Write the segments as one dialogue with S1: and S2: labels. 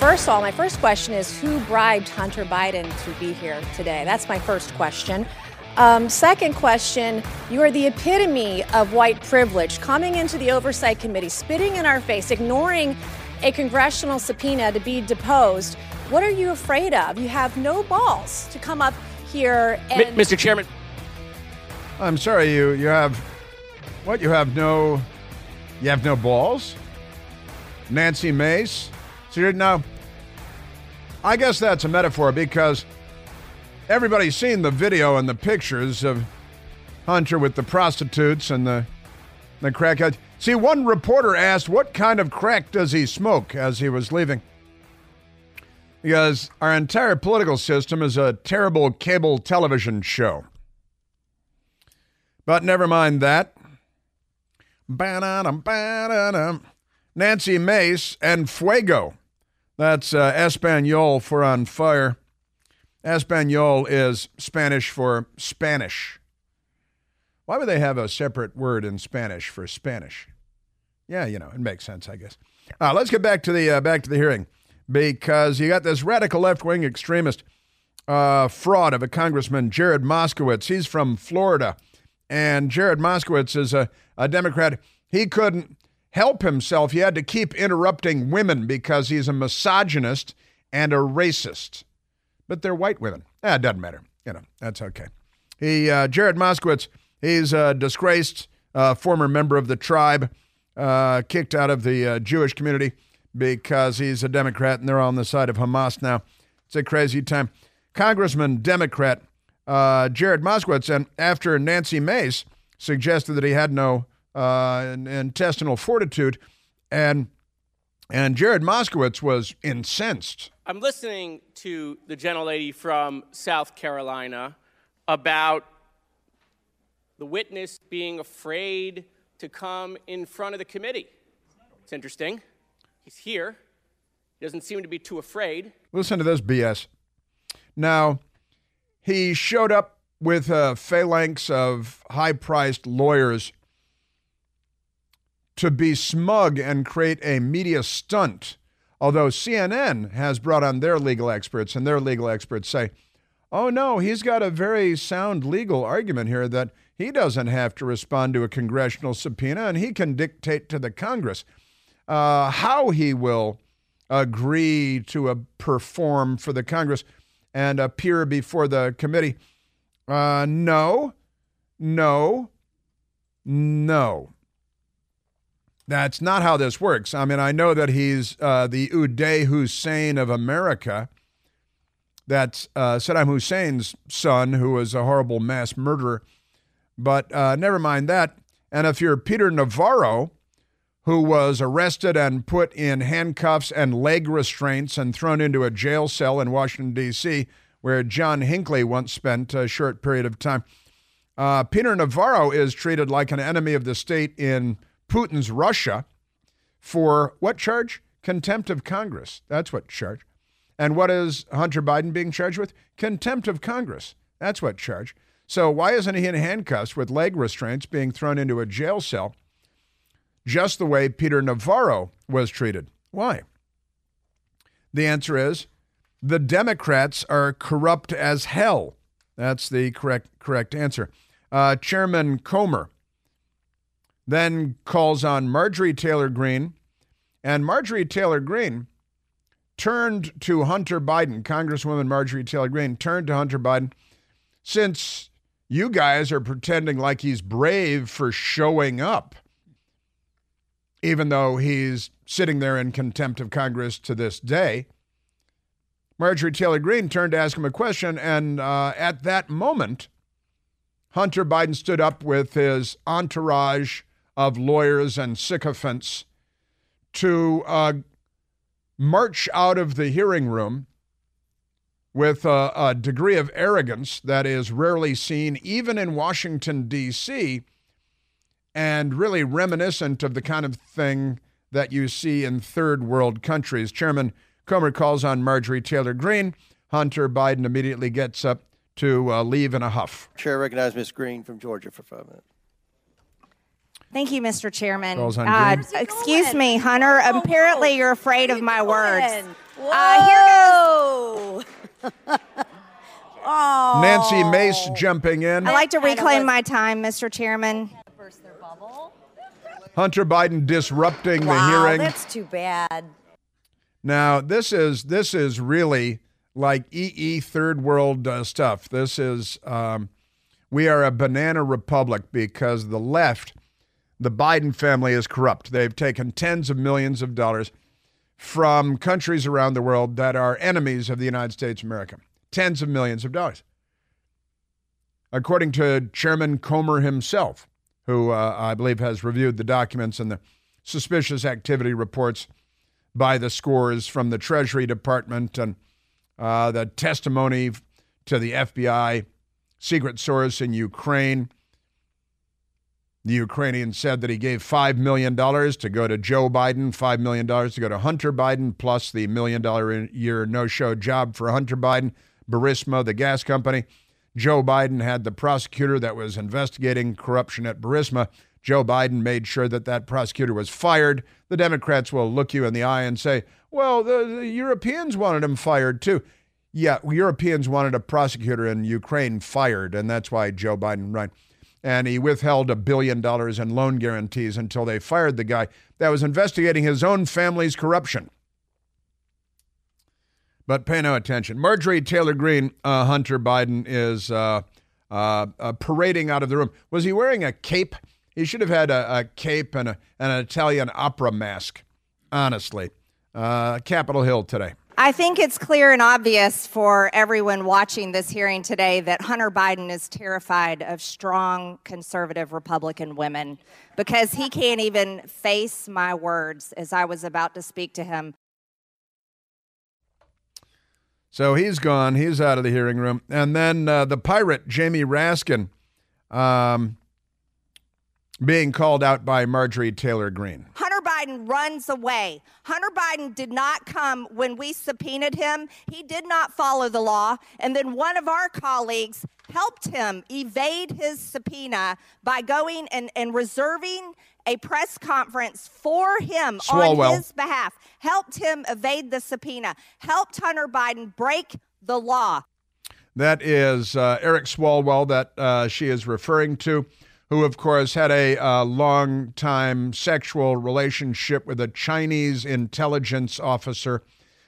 S1: first of all, my first question is who bribed Hunter Biden to be here today? That's my first question. Um, second question You are the epitome of white privilege, coming into the Oversight Committee, spitting in our face, ignoring a congressional subpoena to be deposed. What are you afraid of? You have no balls to come up here and.
S2: M- Mr. Chairman.
S3: I'm sorry, you, you have. What? You have no. You have no balls? Nancy Mace? So you're now. I guess that's a metaphor because everybody's seen the video and the pictures of Hunter with the prostitutes and the the crackhead. See, one reporter asked, "What kind of crack does he smoke?" as he was leaving. Because our entire political system is a terrible cable television show. But never mind that. Ba-da-dum, ba-da-dum. Nancy Mace and Fuego. That's uh, Espanol for on fire. Espanol is Spanish for Spanish. Why would they have a separate word in Spanish for Spanish? Yeah, you know, it makes sense, I guess. Uh, let's get back to the uh, back to the hearing because you got this radical left wing extremist uh, fraud of a congressman, Jared Moskowitz. He's from Florida, and Jared Moskowitz is a, a Democrat. He couldn't help himself. He had to keep interrupting women because he's a misogynist and a racist. But they're white women. Ah, it doesn't matter. You know, that's okay. He, uh, Jared Moskowitz, he's a disgraced uh, former member of the tribe, uh, kicked out of the uh, Jewish community because he's a Democrat and they're on the side of Hamas now. It's a crazy time. Congressman, Democrat uh, Jared Moskowitz, and after Nancy Mace suggested that he had no uh, intestinal fortitude, and and Jared Moskowitz was incensed.
S2: I'm listening to the gentlelady from South Carolina about the witness being afraid to come in front of the committee. It's interesting. He's here. He doesn't seem to be too afraid.
S3: Listen to this BS. Now, he showed up with a phalanx of high priced lawyers to be smug and create a media stunt. Although CNN has brought on their legal experts, and their legal experts say, oh no, he's got a very sound legal argument here that he doesn't have to respond to a congressional subpoena and he can dictate to the Congress uh, how he will agree to uh, perform for the Congress and appear before the committee. Uh, no, no, no. That's not how this works. I mean, I know that he's uh, the Uday Hussein of America. That's uh, Saddam Hussein's son, who was a horrible mass murderer. But uh, never mind that. And if you're Peter Navarro, who was arrested and put in handcuffs and leg restraints and thrown into a jail cell in Washington, D.C., where John Hinckley once spent a short period of time, uh, Peter Navarro is treated like an enemy of the state in Putin's Russia for what charge? Contempt of Congress. That's what charge. And what is Hunter Biden being charged with? Contempt of Congress. That's what charge. So why isn't he in handcuffs with leg restraints being thrown into a jail cell just the way Peter Navarro was treated? Why? The answer is the Democrats are corrupt as hell. That's the correct correct answer. Uh, Chairman Comer then calls on Marjorie Taylor Greene, and Marjorie Taylor Greene turned to Hunter Biden, Congresswoman Marjorie Taylor Greene turned to Hunter Biden, since you guys are pretending like he's brave for showing up, even though he's sitting there in contempt of Congress to this day. Marjorie Taylor Greene turned to ask him a question, and uh, at that moment, Hunter Biden stood up with his entourage of lawyers and sycophants to uh, march out of the hearing room with a, a, degree of arrogance that is rarely seen even in Washington, D.C., and really reminiscent of the kind of thing that you see in third world countries. Chairman Comer calls on Marjorie Taylor Greene. Hunter Biden immediately gets up to uh, leave in a huff.
S4: Chair recognize Ms. Greene from Georgia for five minutes.
S5: Thank you, Mr. Chairman. Uh, excuse me, Hunter. Apparently, you're afraid of my words. Uh, here oh.
S3: Nancy Mace jumping in.
S5: I'd like to reclaim my time, Mr. Chairman.
S3: Hunter Biden disrupting
S6: wow,
S3: the hearing.
S6: That's too bad.
S3: Now this is this is really like EE third world uh, stuff. This is um, we are a banana republic because the left, the Biden family is corrupt. They've taken tens of millions of dollars from countries around the world that are enemies of the United States of America. Tens of millions of dollars. According to Chairman Comer himself, who uh, I believe has reviewed the documents and the suspicious activity reports by the scores from the Treasury Department and uh, the testimony to the FBI secret source in Ukraine. The Ukrainian said that he gave $5 million to go to Joe Biden, $5 million to go to Hunter Biden, plus the million dollar a year no show job for Hunter Biden, Burisma, the gas company. Joe Biden had the prosecutor that was investigating corruption at Burisma. Joe Biden made sure that that prosecutor was fired. The Democrats will look you in the eye and say, well, the, the Europeans wanted him fired too. Yeah, Europeans wanted a prosecutor in Ukraine fired, and that's why Joe Biden ran. And he withheld a billion dollars in loan guarantees until they fired the guy that was investigating his own family's corruption. But pay no attention. Marjorie Taylor Greene, uh, Hunter Biden is uh, uh, uh parading out of the room. Was he wearing a cape? He should have had a, a cape and, a, and, an Italian opera mask, honestly. Uh, Capitol Hill today.
S5: I think it's clear and obvious for everyone watching this hearing today that Hunter Biden is terrified of strong conservative Republican women because he can't even face my words as I was about to speak to him.
S3: So he's gone. He's out of the hearing room. And then uh, the pirate, Jamie Raskin, um, being called out by Marjorie Taylor Greene.
S5: Runs away. Hunter Biden did not come when we subpoenaed him. He did not follow the law. And then one of our colleagues helped him evade his subpoena by going and, and reserving a press conference for him
S3: Swalwell.
S5: on his behalf, helped him evade the subpoena, helped Hunter Biden break the law.
S3: That is uh, Eric Swalwell that uh, she is referring to who, of course, had a uh, long time sexual relationship with a Chinese intelligence officer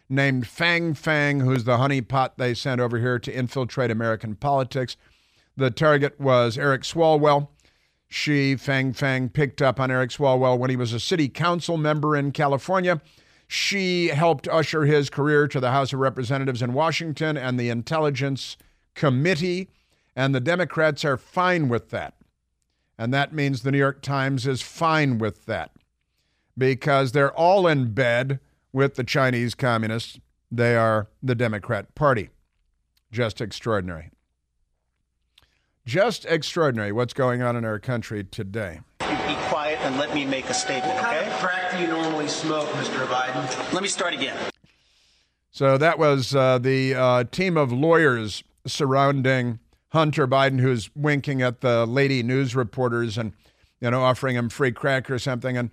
S3: named Fang Fang, who's the honeypot they sent over here to infiltrate American politics. The target was Eric Swalwell. She, Fang Fang, picked up on Eric Swalwell when he was a city council member in California. She helped usher his career to the House of Representatives in Washington and the Intelligence Committee, and the Democrats are fine with that. And that means the New York Times is fine with that because they're all in bed with the Chinese communists. They are the Democrat Party. Just extraordinary. Just extraordinary what's going on in our country today.
S7: Be quiet and let me make a statement,
S8: what
S7: okay?
S8: What crack do you normally smoke, Mr. Biden?
S7: Let me start again.
S3: So that was uh, the uh, team of lawyers surrounding Hunter Biden who's winking at the lady news reporters and you know offering them free crack or something, and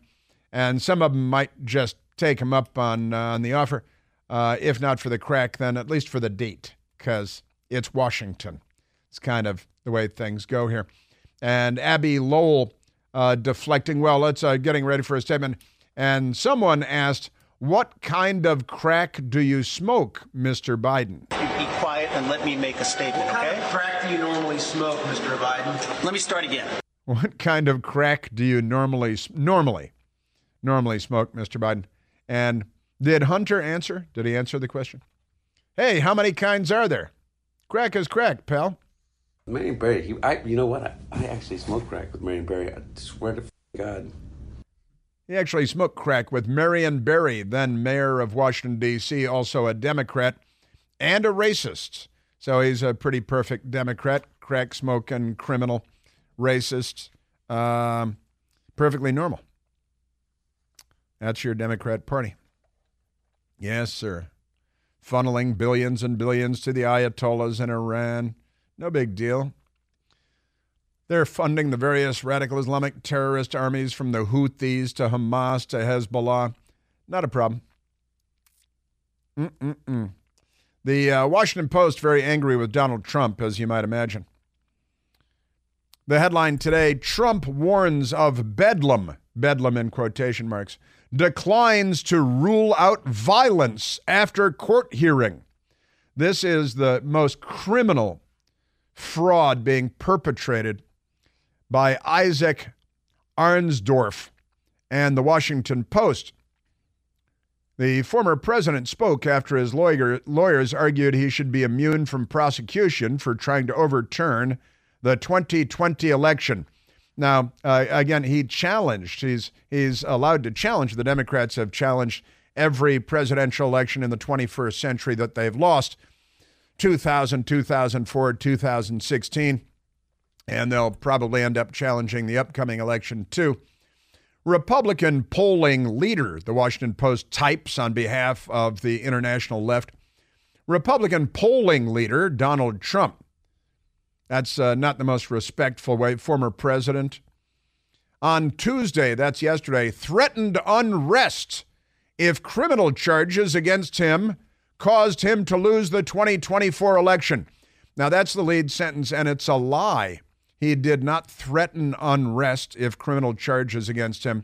S3: and some of them might just take him up on uh, on the offer, uh, if not for the crack, then at least for the date, because it's Washington. It's kind of the way things go here. And Abby Lowell uh, deflecting. Well, let's uh, getting ready for a statement. And someone asked, "What kind of crack do you smoke, Mr. Biden?"
S7: Be quiet and let me make a statement,
S8: what
S7: okay?
S8: What kind of crack do you normally smoke, Mr. Biden?
S7: Let me start again.
S3: What kind of crack do you normally normally normally smoke, Mr. Biden? And did Hunter answer? Did he answer the question? Hey, how many kinds are there? Crack is crack, pal.
S9: Marion Barry, he, I, you know what? I, I actually smoked crack with Marion Barry. I swear to God.
S3: He actually smoked crack with Marion Barry, then mayor of Washington, D.C., also a Democrat and a racist. So he's a pretty perfect Democrat, crack smoking, criminal, racist, um, perfectly normal. That's your Democrat Party. Yes, sir. Funneling billions and billions to the Ayatollahs in Iran. No big deal. They're funding the various radical Islamic terrorist armies from the Houthis to Hamas to Hezbollah. Not a problem. Mm-mm-mm. The uh, Washington Post very angry with Donald Trump, as you might imagine. The headline today Trump warns of bedlam, bedlam in quotation marks, declines to rule out violence after court hearing. This is the most criminal fraud being perpetrated by Isaac Arnsdorf and the Washington Post. The former president spoke after his lawyer, lawyers argued he should be immune from prosecution for trying to overturn the 2020 election. Now, uh, again, he challenged, he's, he's allowed to challenge. The Democrats have challenged every presidential election in the 21st century that they've lost 2000, 2004, 2016. And they'll probably end up challenging the upcoming election too. Republican polling leader, the Washington Post types on behalf of the international left. Republican polling leader, Donald Trump. That's uh, not the most respectful way. Former president. On Tuesday, that's yesterday, threatened unrest if criminal charges against him caused him to lose the 2024 election. Now, that's the lead sentence, and it's a lie. He did not threaten unrest if criminal charges against him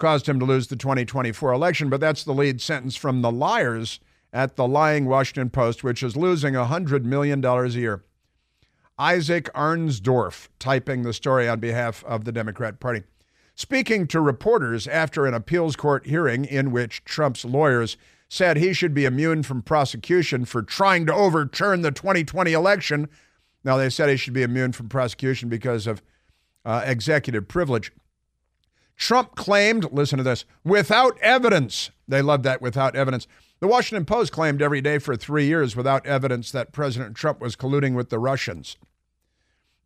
S3: caused him to lose the 2024 election, but that's the lead sentence from the liars at the lying Washington Post, which is losing $100 million a year. Isaac Arnsdorf typing the story on behalf of the Democrat Party. Speaking to reporters after an appeals court hearing in which Trump's lawyers said he should be immune from prosecution for trying to overturn the 2020 election. Now, they said he should be immune from prosecution because of uh, executive privilege. Trump claimed, listen to this, without evidence. They love that without evidence. The Washington Post claimed every day for three years without evidence that President Trump was colluding with the Russians.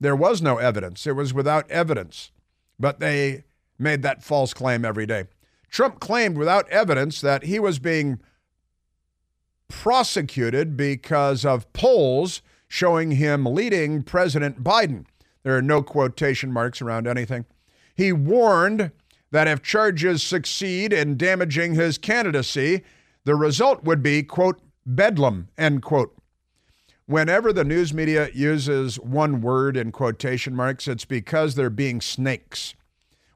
S3: There was no evidence. It was without evidence. But they made that false claim every day. Trump claimed without evidence that he was being prosecuted because of polls showing him leading President Biden. There are no quotation marks around anything. He warned that if charges succeed in damaging his candidacy, the result would be, quote, bedlam, end quote. Whenever the news media uses one word in quotation marks, it's because they're being snakes.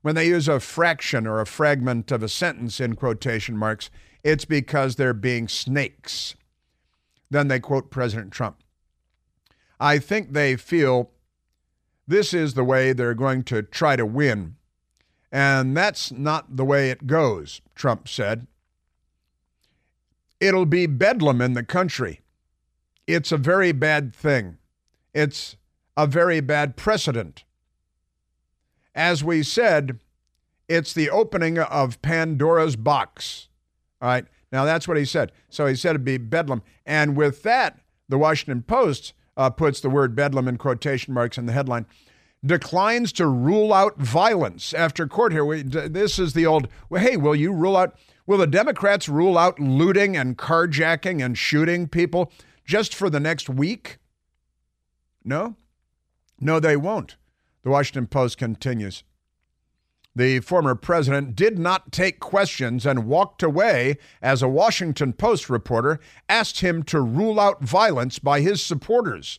S3: When they use a fraction or a fragment of a sentence in quotation marks, it's because they're being snakes. Then they quote President Trump. I think they feel this is the way they're going to try to win. And that's not the way it goes, Trump said. It'll be bedlam in the country. It's a very bad thing. It's a very bad precedent. As we said, it's the opening of Pandora's box. All right. Now, that's what he said. So he said it'd be bedlam. And with that, the Washington Post uh, puts the word bedlam in quotation marks in the headline declines to rule out violence after court here. We, this is the old, well, hey, will you rule out, will the Democrats rule out looting and carjacking and shooting people just for the next week? No? No, they won't. The Washington Post continues. The former president did not take questions and walked away as a Washington Post reporter asked him to rule out violence by his supporters.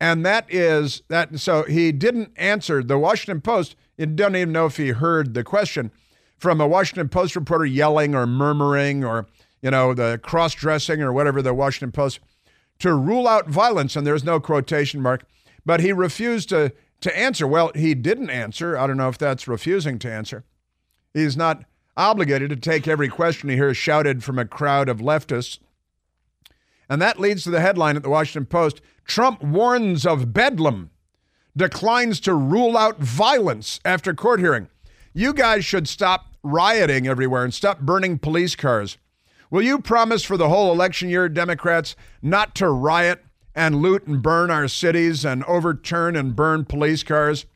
S3: And that is that. So he didn't answer the Washington Post. You don't even know if he heard the question from a Washington Post reporter yelling or murmuring or, you know, the cross dressing or whatever the Washington Post to rule out violence. And there's no quotation mark. But he refused to, to answer. Well, he didn't answer. I don't know if that's refusing to answer. He's not obligated to take every question he hears shouted from a crowd of leftists. And that leads to the headline at the Washington Post Trump warns of bedlam, declines to rule out violence after court hearing. You guys should stop rioting everywhere and stop burning police cars. Will you promise for the whole election year, Democrats, not to riot and loot and burn our cities and overturn and burn police cars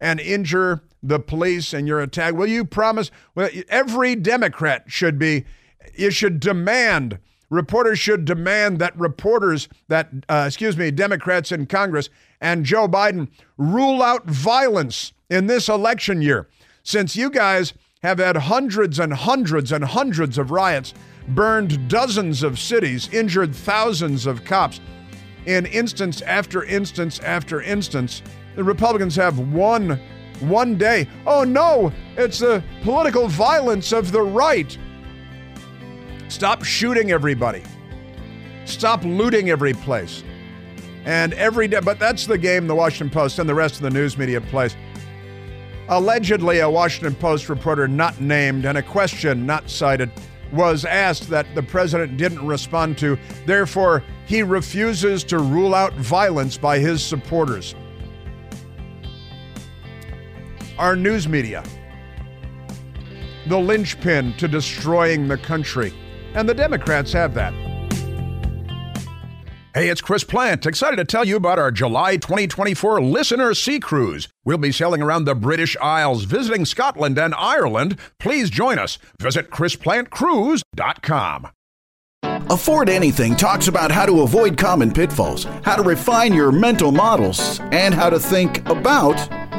S3: and injure the police in your attack? Will you promise? Well, every Democrat should be, you should demand Reporters should demand that reporters, that, uh, excuse me, Democrats in Congress and Joe Biden rule out violence in this election year. Since you guys have had hundreds and hundreds and hundreds of riots, burned dozens of cities, injured thousands of cops. In instance after instance after instance, the Republicans have one one day. Oh no, it's the political violence of the right. Stop shooting everybody. Stop looting every place. And every day, but that's the game the Washington Post and the rest of the news media plays. Allegedly, a Washington Post reporter not named and a question not cited was asked that the president didn't respond to. Therefore, he refuses to rule out violence by his supporters. Our news media, the linchpin to destroying the country. And the Democrats have that. Hey, it's Chris Plante, Excited to tell you about our July 2024 Listener Sea Cruise. We'll be sailing around the British Isles, visiting Scotland and Ireland. Please join us. Visit ChrisPlanteCruise.com.
S6: Afford Anything talks about how to avoid common pitfalls, how to refine your mental models, and how to think about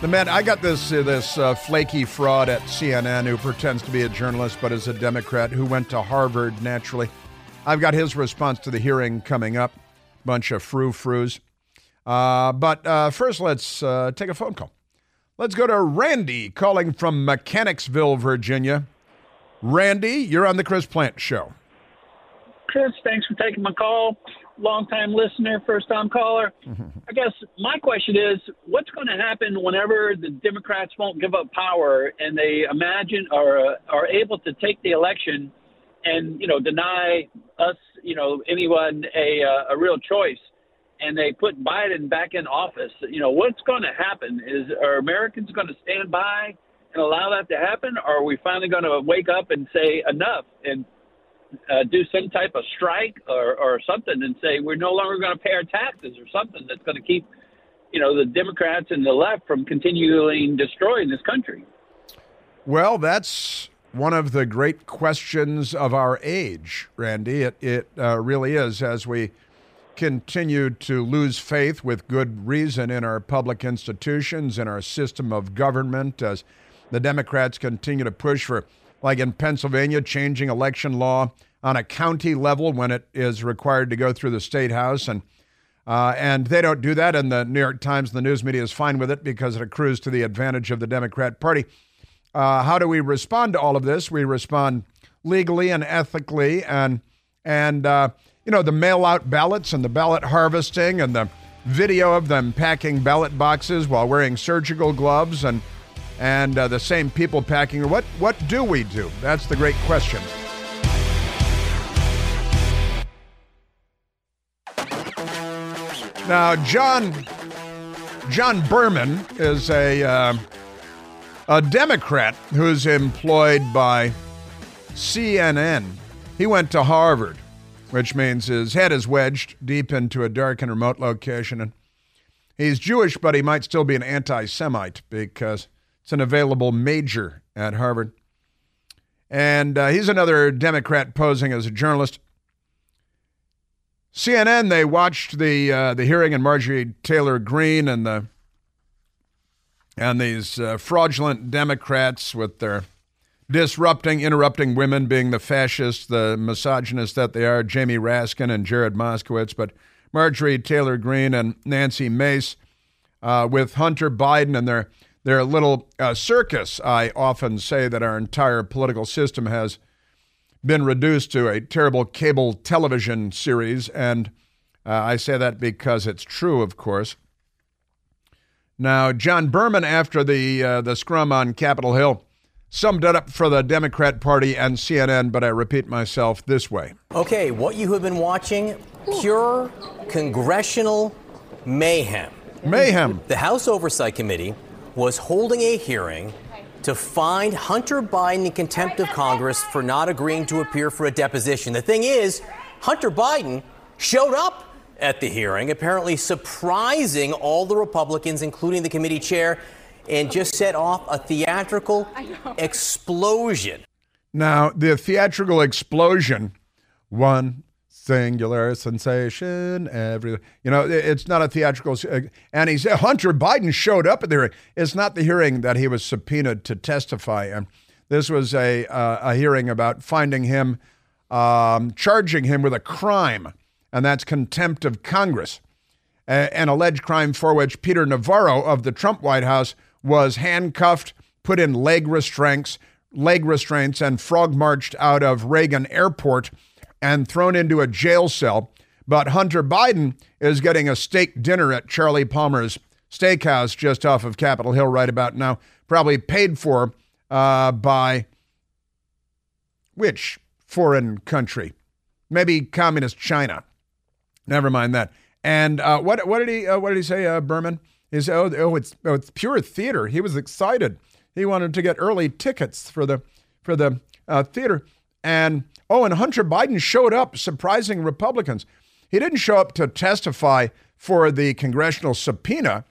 S3: the man, I got this uh, this uh, flaky fraud at CNN who pretends to be a journalist but is a Democrat who went to Harvard naturally. I've got his response to the hearing coming up. Bunch of frou frous. Uh, but uh, first, let's uh, take a phone call. Let's go to Randy calling from Mechanicsville, Virginia. Randy, you're on the Chris Plante Show.
S10: Chris, thanks for taking my call. Long-time listener, first-time caller. I guess my question is, what's going to happen whenever the Democrats won't give up power and they imagine or uh, are able to take the election and you know deny us, you know, anyone a uh, a real choice, and they put Biden back in office? You know, what's going to happen? Is are Americans going to stand by and allow that to happen, or are we finally going to wake up and say enough and uh, do some type of strike or, or something and say we're no longer going to pay our taxes or something that's going to keep, you know, the Democrats and the left from continuing destroying this country.
S3: Well, that's one of the great questions of our age, Randy. It, it uh, really is as we continue to lose faith with good reason in our public institutions, in our system of government, as the Democrats continue to push for like in Pennsylvania, changing election law on a county level when it is required to go through the state house. And, uh, and they don't do that. And the New York Times and the news media is fine with it because it accrues to the advantage of the Democrat Party. Uh, how do we respond to all of this? We respond legally and ethically. And, and uh, you know, the mail out ballots and the ballot harvesting and the video of them packing ballot boxes while wearing surgical gloves and and uh, the same people packing. What what do we do? That's the great question. Now, John John Berman is a uh, a Democrat who's employed by CNN. He went to Harvard, which means his head is wedged deep into a dark and remote location, and he's Jewish, but he might still be an anti-Semite because it's an available major at Harvard. And uh, he's another Democrat posing as a journalist. CNN, they watched the uh, the hearing in Marjorie Taylor Greene and the and these uh, fraudulent Democrats with their disrupting, interrupting women being the fascists, the misogynists that they are, Jamie Raskin and Jared Moskowitz, but Marjorie Taylor Greene and Nancy Mace uh, with Hunter Biden and their their little uh, circus. I often say that our entire political system has been reduced to a terrible cable television series, and uh, I say that because it's true, of course. Now, John Berman, after the uh, the scrum on Capitol Hill, summed it up for the Democrat Party and CNN, but I repeat myself this way.
S11: Okay, what you have been watching pure congressional mayhem.
S3: Mayhem.
S11: The House Oversight Committee was holding a hearing to find Hunter Biden in contempt of Congress for not agreeing to appear for a deposition. The thing is, Hunter Biden showed up at the hearing, apparently surprising all the Republicans, including the committee chair, and just set off a theatrical explosion.
S3: Now, the theatrical explosion, one singular sensation, every, you know, it's not a theatrical, and he said Hunter Biden showed up at the hearing. It's not the hearing that he was subpoenaed to testify in. This was a, uh, a hearing about finding him, um, charging him with a crime, and that's contempt of Congress, an alleged crime for which Peter Navarro of the Trump White House was handcuffed, put in leg restraints, leg restraints, and frog marched out of Reagan Airport and thrown into a jail cell. But Hunter Biden is getting a steak dinner at Charlie Palmer's steakhouse just off of Capitol Hill right about now, probably paid for uh, by which foreign country? Maybe communist China. Never mind that. And uh, what what did he uh, what did he say, uh, Berman? Said, "Oh, oh, it's oh, it's pure theater." He was excited. He wanted to get early tickets for the for the uh, theater. And oh, and Hunter Biden showed up, surprising Republicans. He didn't show up to testify for the congressional subpoena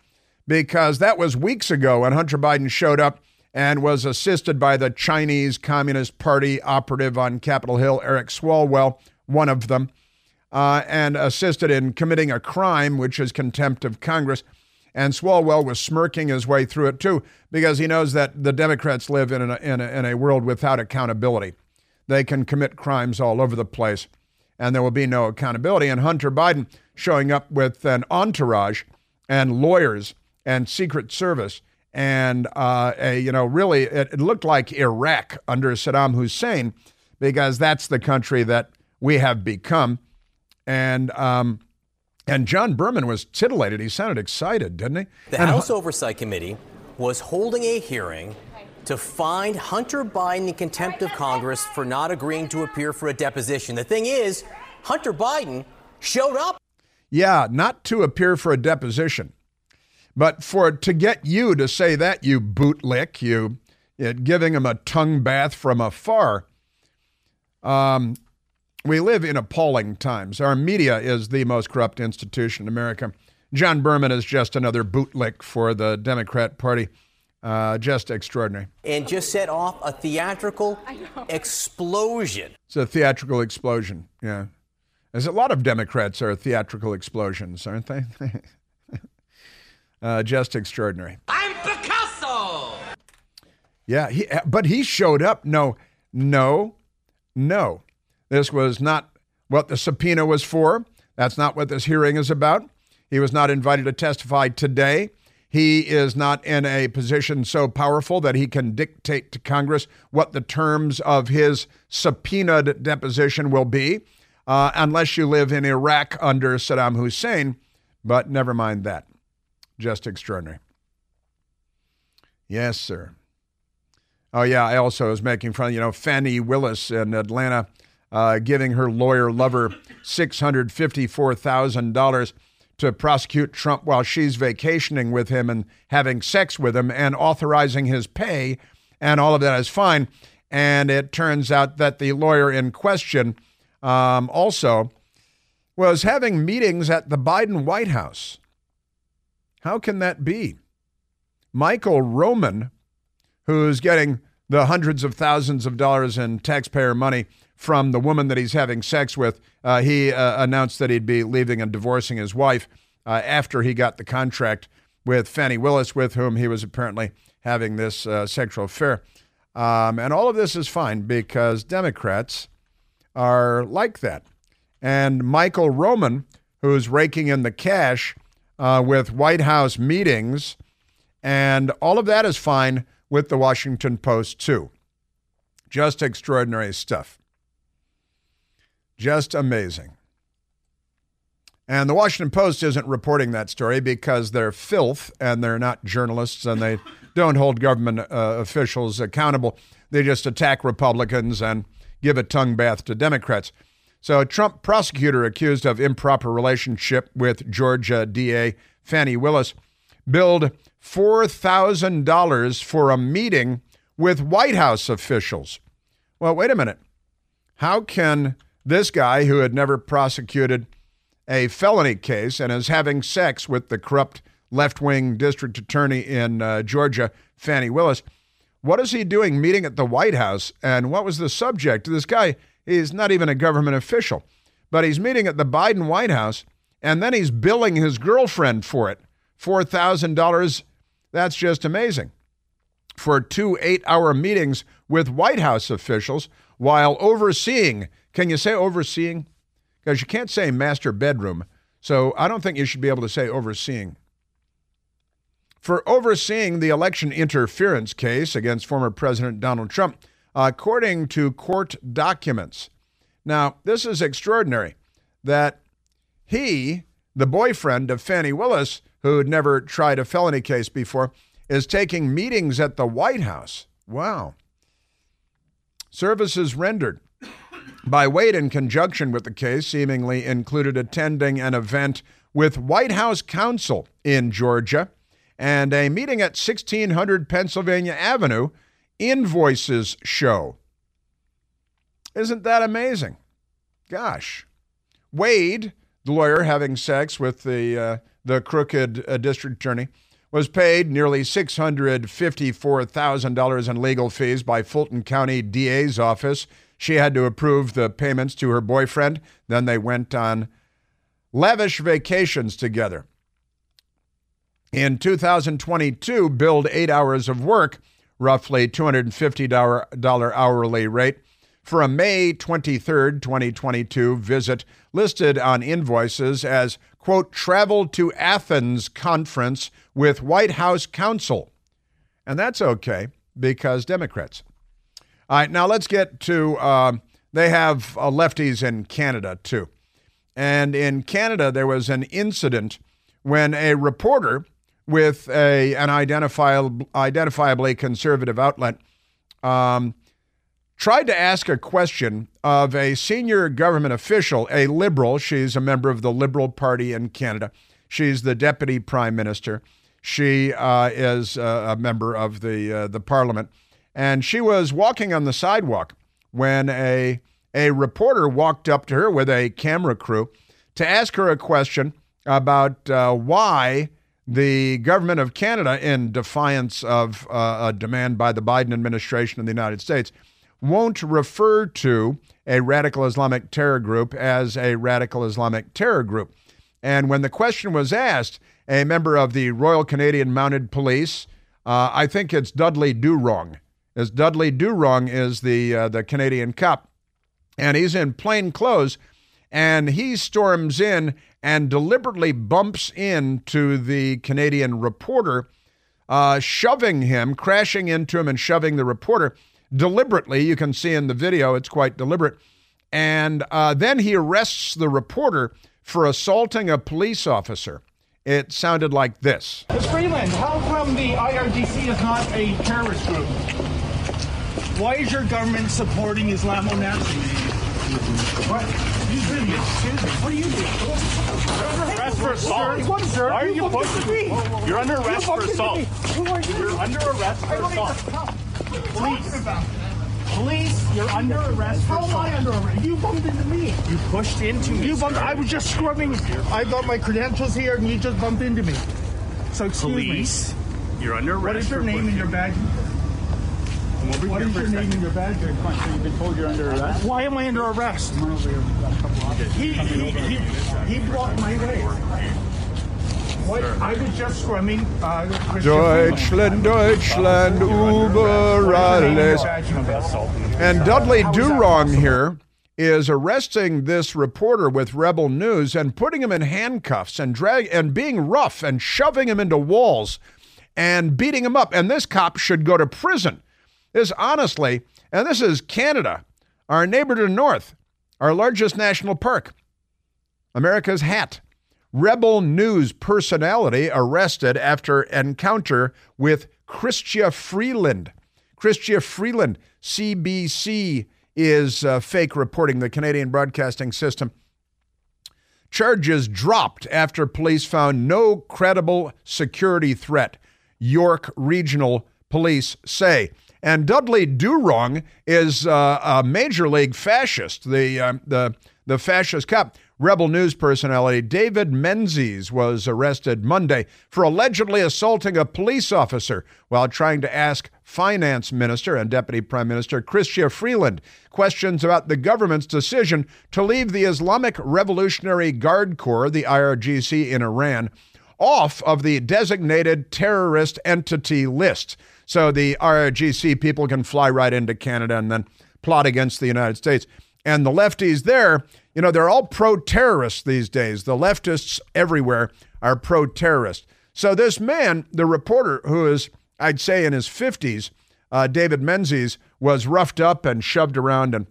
S3: because that was weeks ago when Hunter Biden showed up and was assisted by the Chinese Communist Party operative on Capitol Hill, Eric Swalwell, one of them, uh, and assisted in committing a crime, which is contempt of Congress. And Swalwell was smirking his way through it too, because he knows that the Democrats live in in a, in a world without accountability. They can commit crimes all over the place, and there will be no accountability. And Hunter Biden showing up with an entourage and lawyers and Secret Service and uh, a, you know, really, it, it looked like Iraq under Saddam Hussein because that's the country that we have become. And um, and John Berman was titillated. He sounded excited, didn't he?
S11: The
S3: and,
S11: House Oversight Committee was holding a hearing to find Hunter Biden in contempt of Congress for not agreeing to appear for a deposition. The thing is, Hunter Biden showed up.
S3: Yeah, not to appear for a deposition. But for to get you to say that, you bootlick, you, giving him a tongue bath from afar. Um, we live in appalling times. Our media is the most corrupt institution in America. John Berman is just another bootlick for the Democrat Party. Uh, just extraordinary.
S11: And just set off a theatrical explosion.
S3: It's a theatrical explosion, yeah. There's a lot of Democrats are theatrical explosions, aren't they? Uh, just extraordinary.
S12: I'm Picasso.
S3: Yeah, he, but he showed up. No, no, no. This was not what the subpoena was for. That's not what this hearing is about. He was not invited to testify today. He is not in a position so powerful that he can dictate to Congress what the terms of his subpoenaed deposition will be, uh, unless you live in Iraq under Saddam Hussein. But never mind that. Just extraordinary. Yes, sir. Oh, yeah. I also was making fun, you know, Fani Willis in Atlanta uh, giving her lawyer lover $654,000 to prosecute Trump while she's vacationing with him and having sex with him and authorizing his pay. And all of that is fine. And it turns out that the lawyer in question um, also was having meetings at the Biden White House. How can that be? Michael Roman, who's getting the hundreds of thousands of dollars in taxpayer money from the woman that he's having sex with, uh, he uh, announced that he'd be leaving and divorcing his wife uh, after he got the contract with Fani Willis, with whom he was apparently having this uh, sexual affair. Um, and all of this is fine because Democrats are like that. And Michael Roman, who's raking in the cash, uh, with White House meetings, and all of that is fine with the Washington Post, too. Just extraordinary stuff. Just amazing. And the Washington Post isn't reporting that story because they're filth and they're not journalists and they don't hold government uh, officials accountable. They just attack Republicans and give a tongue bath to Democrats. So, a Trump prosecutor accused of improper relationship with Georgia DA Fani Willis billed $4,000 for a meeting with White House officials. Well, wait a minute. How can this guy who had never prosecuted a felony case and is having sex with the corrupt left wing district attorney in uh, Georgia, Fani Willis. What is he doing meeting at the White House? And what was the subject? This guy, is not even a government official, but he's meeting at the Biden White House and then he's billing his girlfriend for it $4,000. That's just amazing. For two eight hour meetings with White House officials while overseeing. Can you say overseeing? Because you can't say master bedroom. So I don't think you should be able to say overseeing. For overseeing the election interference case against former President Donald Trump, according to court documents. Now, this is extraordinary that he, the boyfriend of Fani Willis, who had never tried a felony case before, is taking meetings at the White House. Wow. Services rendered by Wade in conjunction with the case seemingly included attending an event with White House counsel in Georgia and a meeting at 1600 Pennsylvania Avenue invoices show. Isn't that amazing? Gosh. Wade, the lawyer having sex with the, uh, the crooked uh, district attorney, was paid nearly $654,000 in legal fees by Fulton County DA's office. She had to approve the payments to her boyfriend. Then they went on lavish vacations together. In 2022, billed eight hours of work, roughly $250 hourly rate, for a May 23, 2022 visit listed on invoices as, quote, travel to Athens conference with White House counsel. And that's okay because Democrats. All right, now let's get to uh, they have uh, lefties in Canada too. And in Canada, there was an incident when a reporter with a, an identifiable, identifiably conservative outlet um, tried to ask a question of a senior government official, a liberal. She's a member of the Liberal Party in Canada. She's the deputy prime minister. She uh, is uh, a member of the uh, the parliament, and she was walking on the sidewalk when a a reporter walked up to her with a camera crew to ask her a question about uh, why the government of Canada, in defiance of uh, a demand by the Biden administration in the United States, won't refer to a radical Islamic terror group as a radical Islamic terror group. And when the question was asked, a member of the Royal Canadian Mounted Police, uh, I think it's Dudley Do-Wrong. As Dudley Do-Wrong is the uh, the Canadian cop, and he's in plain clothes, and he storms in and deliberately bumps into the Canadian reporter, uh, shoving him, crashing into him, and shoving the reporter deliberately. You can see in the video, it's quite deliberate. And uh, then he arrests the reporter for assaulting a police officer. It sounded like this.
S13: Ms. Freeland, how come the IRGC is not a terrorist group? Why is your government supporting Islamo Nazis? What? Excuse me. What are you doing? You're under arrest for assault. What, sir? Why are you, you pushing me? You're under arrest for assault. Who are you? You're under arrest for assault. Police. Police, you're under arrest. How am I under arrest? You bumped into me. You pushed into me. You bumped. I was just scrubbing. I got my credentials here, and you just bumped into me. So excuse
S14: Police,
S13: me.
S14: you're under arrest.
S13: What is your
S14: for
S13: name and your badge?
S14: Come over
S13: What
S14: here
S13: is your name and your badge? You've been told you're under uh, arrest. Why am I under arrest? He, he, he, he blocked my way.
S3: Deutschland, Deutschland, über alles. And Dudley Do-Wrong here is arresting this reporter with Rebel News and putting him in handcuffs and drag and being rough and shoving him into walls and beating him up. And this cop should go to prison. This honestly, and this is Canada, our neighbor to the north, our largest national park, America's hat. Rebel News personality arrested after encounter with Chrystia Freeland. Chrystia Freeland, CBC is uh, fake reporting the Canadian broadcasting system. Charges dropped after police found no credible security threat, York Regional Police say. And Dudley Do-Wrong is uh, a major league fascist, the, uh, the, the fascist cop. Rebel News personality David Menzies was arrested Monday for allegedly assaulting a police officer while trying to ask Finance Minister and Deputy Prime Minister Chrystia Freeland questions about the government's decision to leave the Islamic Revolutionary Guard Corps, the IRGC in Iran, off of the designated terrorist entity list. So the IRGC people can fly right into Canada and then plot against the United States. And the lefties there, you know, they're all pro terrorists these days. The leftists everywhere are pro terrorist. So this man, the reporter who is, I'd say, in his 50s, uh, David Menzies, was roughed up and shoved around and,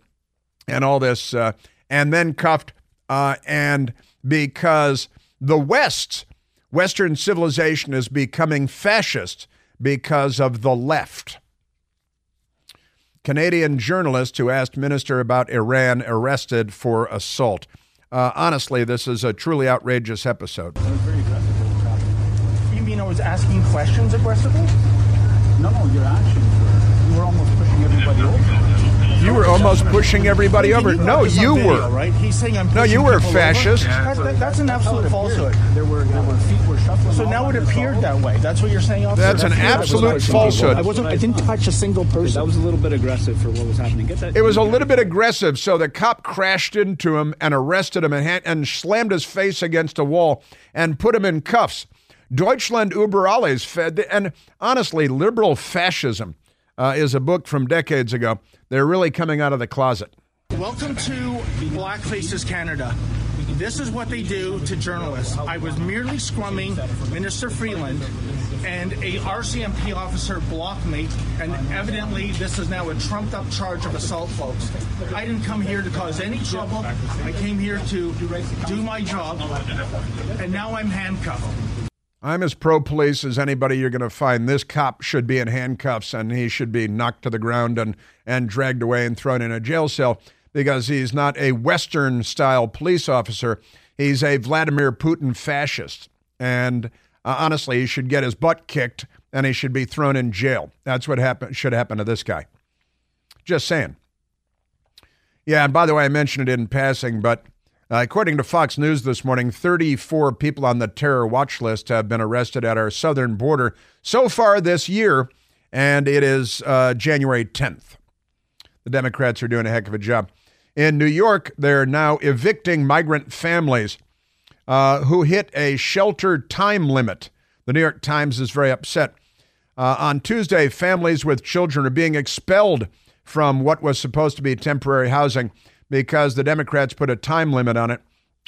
S3: and all this, uh, and then cuffed. Uh, and because the West, Western civilization is becoming fascist because of the left. Canadian journalist who asked minister about Iran arrested for assault. Uh, honestly, this is a truly outrageous episode.
S13: You mean I was asking questions aggressively? No, no, your actions were. You were almost pushing everybody over.
S3: You were almost pushing everybody over.
S13: You
S3: No, you
S13: video,
S3: were.
S13: Right? He's saying I'm.
S3: No, you were
S13: people over.
S3: fascist.
S13: That- that- that's an absolute oh, falsehood. There were, there were feet were shuffling. So now it appeared that way. That's what you're saying, officer.
S3: That's an
S13: It appeared I was
S3: absolute
S13: pushing
S3: falsehood.
S13: people. I wasn't. I didn't touch a single person.
S15: That was a little bit aggressive for what was happening. Get that.
S3: It was a little bit aggressive, so the cop crashed into him and arrested him and, ha- and slammed his face against a wall and put him in cuffs. Deutschland über alles, fed, and honestly, liberal fascism uh, is a book from decades ago. They're really coming out of the closet.
S13: Welcome to Black Faces Canada. This is what they do to journalists. I was merely scrumming Minister Freeland, and a RCMP officer blocked me, and evidently this is now a trumped-up charge of assault, folks. I didn't come here to cause any trouble. I came here to do my job, and now I'm handcuffed.
S3: I'm as pro police as anybody you're going to find. This cop should be in handcuffs and he should be knocked to the ground and, and dragged away and thrown in a jail cell because he's not a Western style police officer. He's a Vladimir Putin fascist. And uh, honestly, he should get his butt kicked and he should be thrown in jail. That's what happen- should happen to this guy. Just saying. Yeah, and by the way, I mentioned it in passing, but uh, according to Fox News this morning, 34 people on the terror watch list have been arrested at our southern border so far this year, and it is uh, January 10th. The Democrats are doing a heck of a job. In New York, they're now evicting migrant families uh, who hit a shelter time limit. The New York Times is very upset. Uh, on Tuesday, families with children are being expelled from what was supposed to be temporary housing because the Democrats put a time limit on it.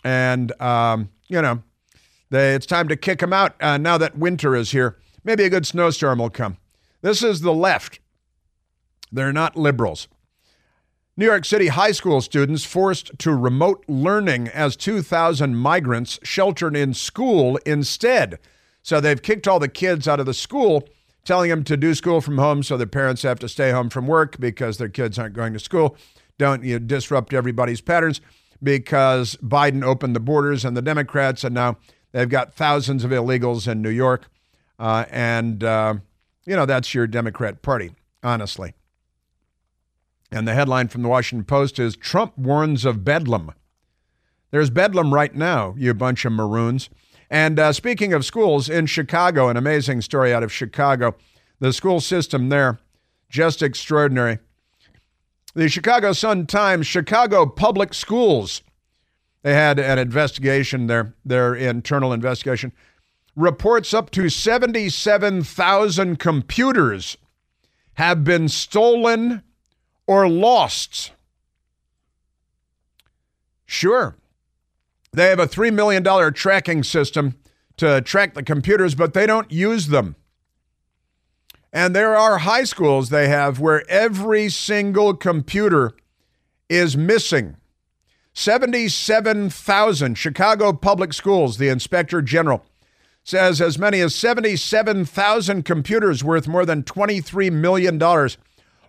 S3: And, um, you know, they, it's time to kick them out uh, now that winter is here. Maybe a good snowstorm will come. This is the left. They're not liberals. New York City high school students forced to remote learning as 2,000 migrants sheltered in school instead. So they've kicked all the kids out of the school, telling them to do school from home so their parents have to stay home from work because their kids aren't going to school. Don't you disrupt everybody's patterns because Biden opened the borders and the Democrats, and now they've got thousands of illegals in New York. Uh, and, uh, you know, that's your Democrat Party, honestly. And the headline from the Washington Post is Trump warns of bedlam. There's bedlam right now, you bunch of maroons. And uh, speaking of schools, in Chicago, an amazing story out of Chicago. The school system there, just extraordinary. The Chicago Sun Times, Chicago Public Schools, they had an investigation, their, their internal investigation, reports up to 77,000 computers have been stolen or lost. Sure. They have a $3 million tracking system to track the computers, but they don't use them. And there are high schools they have where every single computer is missing. 77,000 Chicago Public Schools, the inspector general, says as many as 77,000 computers worth more than $23 million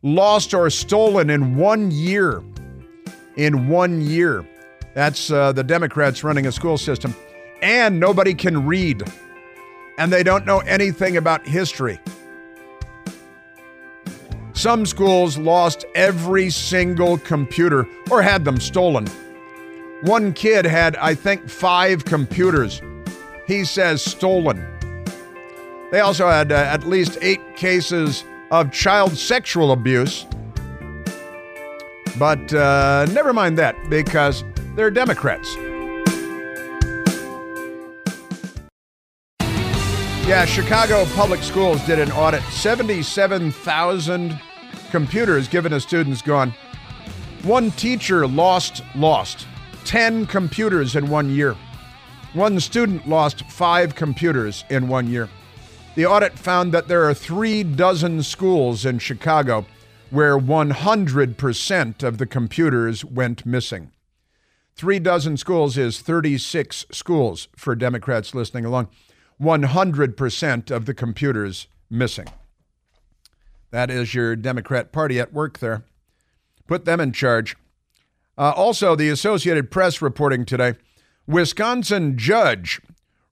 S3: lost or stolen in one year. In one year. That's uh, the Democrats running a school system. And nobody can read. And they don't know anything about history. Some schools lost every single computer or had them stolen. One kid had, I think, five computers. He says stolen. They also had uh, at least eight cases of child sexual abuse. But uh, never mind that because they're Democrats. Yeah, Chicago Public Schools did an audit. 77,000 computers given to students gone. One teacher lost, lost 10 computers in one year. One student lost five computers in one year. The audit found that there are three dozen schools in Chicago where 100% of the computers went missing. Three dozen schools is 36 schools for Democrats listening along. 100% of the computers missing. That is your Democrat Party at work there. Put them in charge. Uh, also, the Associated Press reporting today Wisconsin judge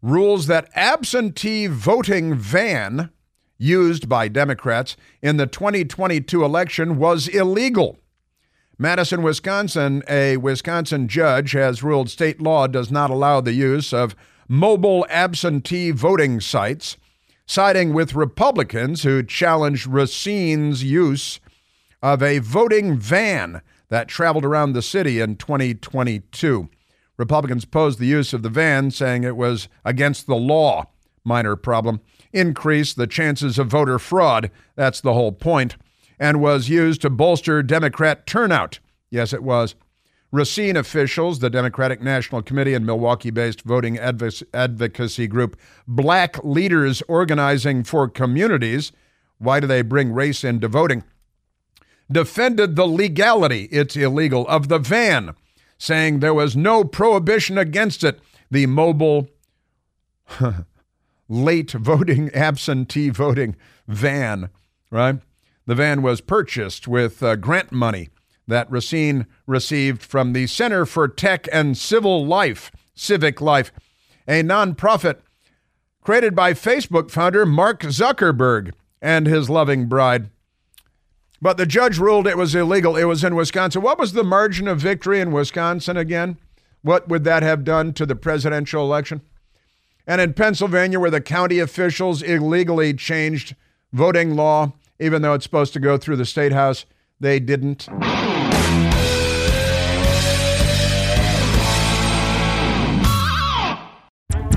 S3: rules that absentee voting van used by Democrats in the 2022 election was illegal. Madison, Wisconsin, a Wisconsin judge has ruled state law does not allow the use of mobile absentee voting sites, siding with Republicans who challenged Racine's use of a voting van that traveled around the city in 2022. Republicans opposed the use of the van, saying it was against the law. Minor problem. Increased the chances of voter fraud. That's the whole point. And was used to bolster Democrat turnout. Yes, it was. Racine officials, the Democratic National Committee and Milwaukee based voting advocacy group Black Leaders Organizing for Communities, why do they bring race into voting? Defended the legality, it's illegal, of the van, saying there was no prohibition against it. The mobile late voting, absentee voting van, right? The van was purchased with uh, grant money that Racine received from the Center for Tech and Civil Life, Civic Life, a nonprofit created by Facebook founder Mark Zuckerberg and his loving bride. But the judge ruled it was illegal. It was in Wisconsin. What was the margin of victory in Wisconsin again? What would that have done to the presidential election? And in Pennsylvania, where the county officials illegally changed voting law, even though it's supposed to go through the state house, they didn't.